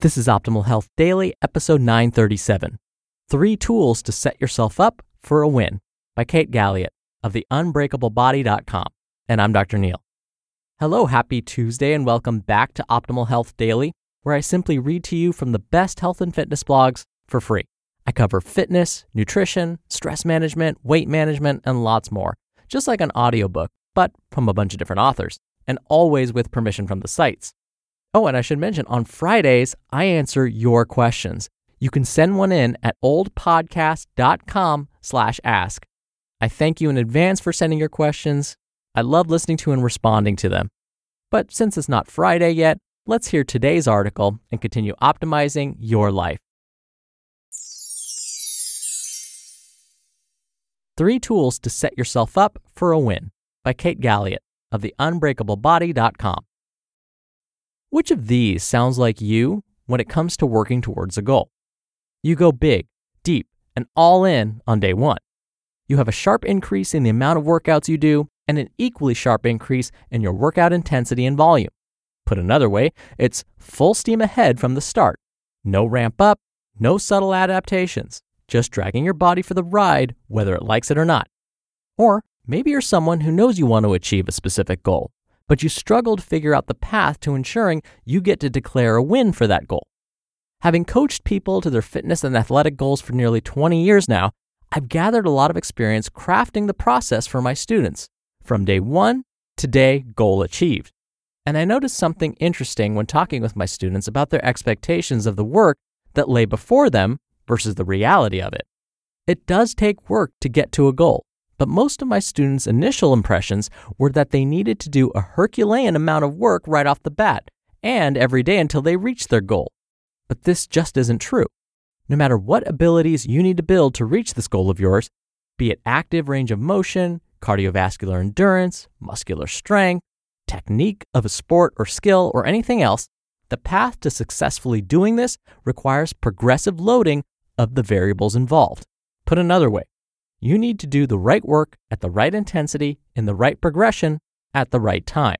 This is Optimal Health Daily, episode 937 Three Tools to Set Yourself Up for a Win by Kate Galliett of theunbreakablebody.com. And I'm Dr. Neal. Hello, happy Tuesday, and welcome back to Optimal Health Daily, where I simply read to you from the best health and fitness blogs for free. I cover fitness, nutrition, stress management, weight management, and lots more, just like an audiobook, but from a bunch of different authors, and always with permission from the sites. Oh, and I should mention on Fridays, I answer your questions. You can send one in at oldpodcast.com slash ask. I thank you in advance for sending your questions. I love listening to and responding to them. But since it's not Friday yet, let's hear today's article and continue optimizing your life. Three Tools to Set Yourself Up for a Win by Kate Galliett of theunbreakablebody.com. Which of these sounds like you when it comes to working towards a goal? You go big, deep, and all in on day one. You have a sharp increase in the amount of workouts you do and an equally sharp increase in your workout intensity and volume. Put another way, it's full steam ahead from the start. No ramp up, no subtle adaptations, just dragging your body for the ride, whether it likes it or not. Or maybe you're someone who knows you want to achieve a specific goal, but you struggle to figure out the path to ensuring you get to declare a win for that goal. Having coached people to their fitness and athletic goals for nearly 20 years now, I've gathered a lot of experience crafting the process for my students from day one to day goal achieved. And I noticed something interesting when talking with my students about their expectations of the work that lay before them versus the reality of it. It does take work to get to a goal, but most of my students' initial impressions were that they needed to do a Herculean amount of work right off the bat and every day until they reached their goal. But this just isn't true. No matter what abilities you need to build to reach this goal of yours, be it active range of motion, cardiovascular endurance, muscular strength, technique of a sport or skill, or anything else, the path to successfully doing this requires progressive loading of the variables involved. Put another way, you need to do the right work at the right intensity in the right progression at the right time.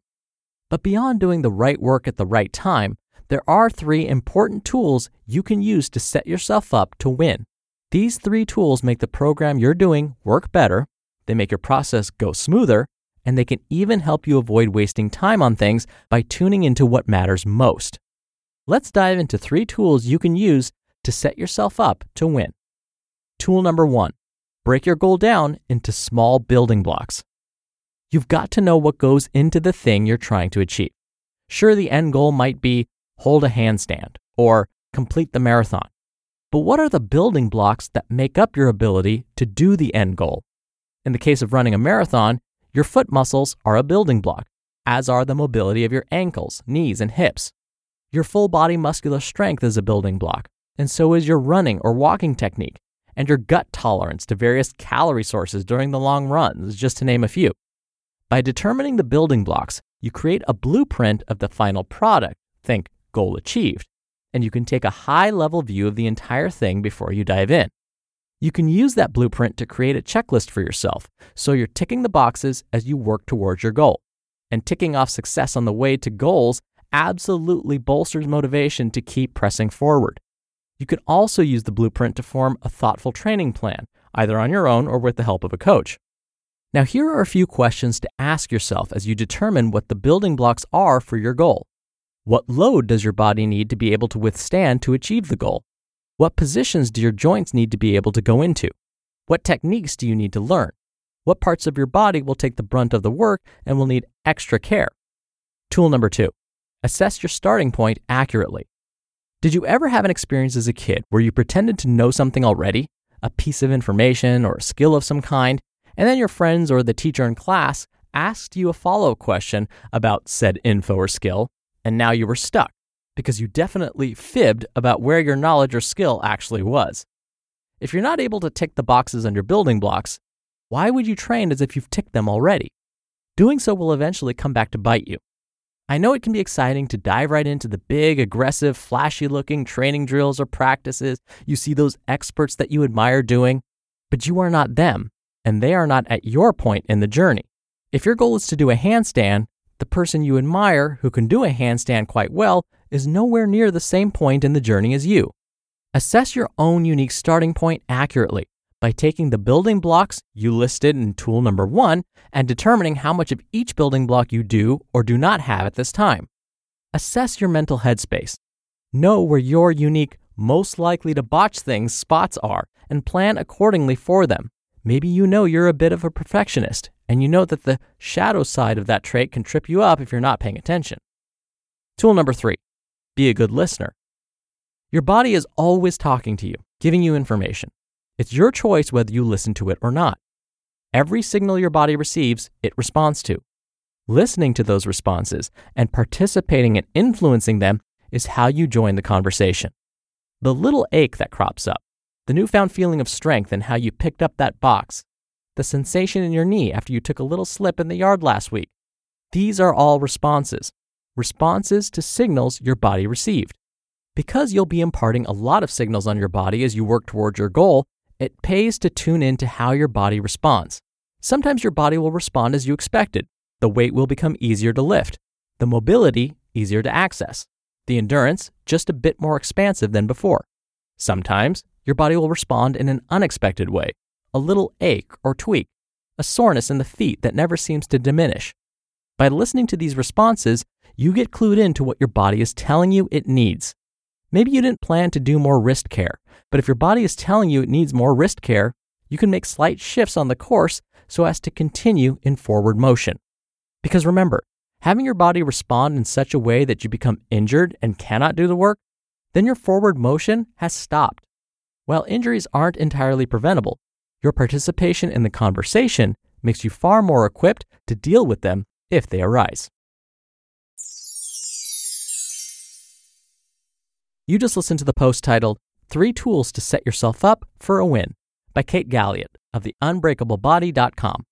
But beyond doing the right work at the right time, there are three important tools you can use to set yourself up to win. These three tools make the program you're doing work better, they make your process go smoother, and they can even help you avoid wasting time on things by tuning into what matters most. Let's dive into three tools you can use to set yourself up to win. Tool number one break your goal down into small building blocks. You've got to know what goes into the thing you're trying to achieve. Sure, the end goal might be hold a handstand or complete the marathon. But what are the building blocks that make up your ability to do the end goal? In the case of running a marathon, your foot muscles are a building block, as are the mobility of your ankles, knees, and hips. Your full body muscular strength is a building block, and so is your running or walking technique, and your gut tolerance to various calorie sources during the long runs, just to name a few. By determining the building blocks, you create a blueprint of the final product, think goal achieved, and you can take a high level view of the entire thing before you dive in. You can use that blueprint to create a checklist for yourself so you're ticking the boxes as you work towards your goal. And ticking off success on the way to goals absolutely bolsters motivation to keep pressing forward. You can also use the blueprint to form a thoughtful training plan, either on your own or with the help of a coach. Now, here are a few questions to ask yourself as you determine what the building blocks are for your goal. What load does your body need to be able to withstand to achieve the goal? What positions do your joints need to be able to go into? What techniques do you need to learn? What parts of your body will take the brunt of the work and will need extra care? Tool number two assess your starting point accurately. Did you ever have an experience as a kid where you pretended to know something already, a piece of information or a skill of some kind, and then your friends or the teacher in class asked you a follow up question about said info or skill, and now you were stuck because you definitely fibbed about where your knowledge or skill actually was. If you're not able to tick the boxes on your building blocks, why would you train as if you've ticked them already? Doing so will eventually come back to bite you. I know it can be exciting to dive right into the big, aggressive, flashy looking training drills or practices you see those experts that you admire doing, but you are not them and they are not at your point in the journey. If your goal is to do a handstand, the person you admire who can do a handstand quite well is nowhere near the same point in the journey as you. Assess your own unique starting point accurately by taking the building blocks you listed in tool number one and determining how much of each building block you do or do not have at this time. Assess your mental headspace. Know where your unique, most likely to botch things spots are and plan accordingly for them. Maybe you know you're a bit of a perfectionist, and you know that the shadow side of that trait can trip you up if you're not paying attention. Tool number three be a good listener. Your body is always talking to you, giving you information. It's your choice whether you listen to it or not. Every signal your body receives, it responds to. Listening to those responses and participating and influencing them is how you join the conversation. The little ache that crops up, the newfound feeling of strength and how you picked up that box, the sensation in your knee after you took a little slip in the yard last week. These are all responses, responses to signals your body received. Because you'll be imparting a lot of signals on your body as you work towards your goal, it pays to tune in to how your body responds. Sometimes your body will respond as you expected. The weight will become easier to lift, the mobility easier to access, the endurance just a bit more expansive than before. Sometimes your body will respond in an unexpected way a little ache or tweak, a soreness in the feet that never seems to diminish. By listening to these responses, you get clued into what your body is telling you it needs. Maybe you didn't plan to do more wrist care, but if your body is telling you it needs more wrist care, you can make slight shifts on the course so as to continue in forward motion. Because remember, having your body respond in such a way that you become injured and cannot do the work, then your forward motion has stopped. While injuries aren't entirely preventable, your participation in the conversation makes you far more equipped to deal with them if they arise. You just listened to the post titled Three Tools to Set Yourself Up for a Win by Kate Galliett of theunbreakablebody.com.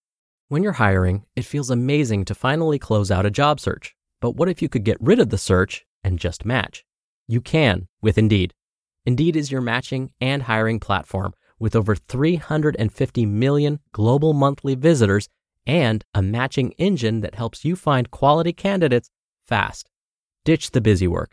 When you're hiring, it feels amazing to finally close out a job search. But what if you could get rid of the search and just match? You can with Indeed. Indeed is your matching and hiring platform with over 350 million global monthly visitors and a matching engine that helps you find quality candidates fast. Ditch the busy work.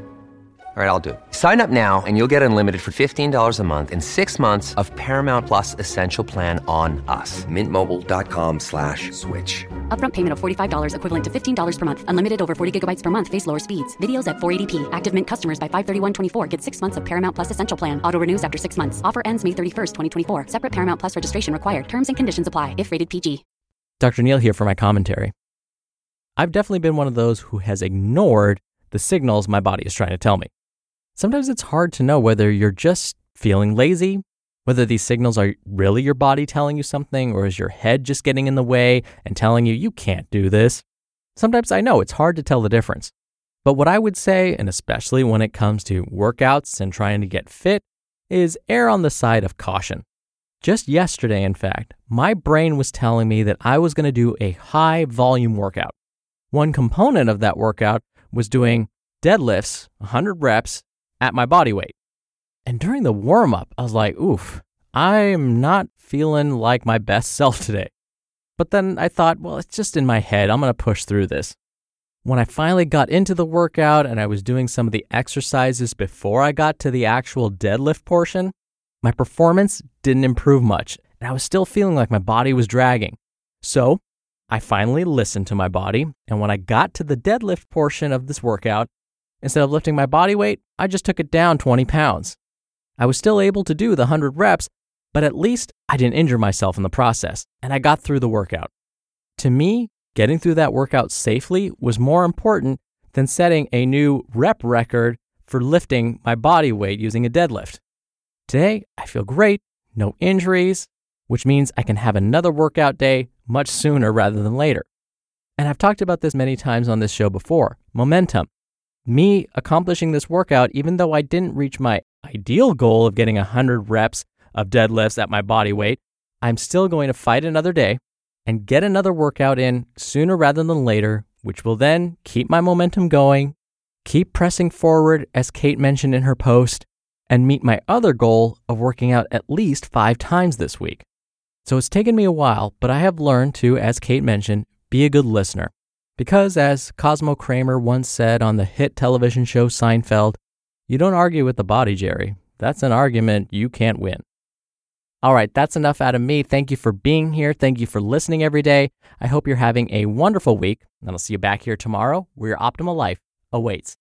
All right, I'll do it. Sign up now and you'll get unlimited for $15 a month and six months of Paramount Plus Essential Plan on us. Mintmobile.com slash switch. Upfront payment of $45 equivalent to $15 per month. Unlimited over 40 gigabytes per month. Face lower speeds. Videos at 480p. Active Mint customers by 531.24 get six months of Paramount Plus Essential Plan. Auto renews after six months. Offer ends May 31st, 2024. Separate Paramount Plus registration required. Terms and conditions apply if rated PG. Dr. Neal here for my commentary. I've definitely been one of those who has ignored the signals my body is trying to tell me. Sometimes it's hard to know whether you're just feeling lazy, whether these signals are really your body telling you something, or is your head just getting in the way and telling you you can't do this. Sometimes I know it's hard to tell the difference. But what I would say, and especially when it comes to workouts and trying to get fit, is err on the side of caution. Just yesterday, in fact, my brain was telling me that I was going to do a high volume workout. One component of that workout was doing deadlifts, 100 reps, at my body weight. And during the warm up, I was like, oof, I'm not feeling like my best self today. But then I thought, well, it's just in my head. I'm going to push through this. When I finally got into the workout and I was doing some of the exercises before I got to the actual deadlift portion, my performance didn't improve much and I was still feeling like my body was dragging. So I finally listened to my body. And when I got to the deadlift portion of this workout, Instead of lifting my body weight, I just took it down 20 pounds. I was still able to do the 100 reps, but at least I didn't injure myself in the process, and I got through the workout. To me, getting through that workout safely was more important than setting a new rep record for lifting my body weight using a deadlift. Today, I feel great, no injuries, which means I can have another workout day much sooner rather than later. And I've talked about this many times on this show before momentum me accomplishing this workout, even though I didn't reach my ideal goal of getting 100 reps of deadlifts at my body weight, I'm still going to fight another day and get another workout in sooner rather than later, which will then keep my momentum going, keep pressing forward, as Kate mentioned in her post, and meet my other goal of working out at least five times this week. So it's taken me a while, but I have learned to, as Kate mentioned, be a good listener. Because, as Cosmo Kramer once said on the hit television show Seinfeld, you don't argue with the body, Jerry. That's an argument you can't win. All right, that's enough out of me. Thank you for being here. Thank you for listening every day. I hope you're having a wonderful week, and I'll see you back here tomorrow where your optimal life awaits.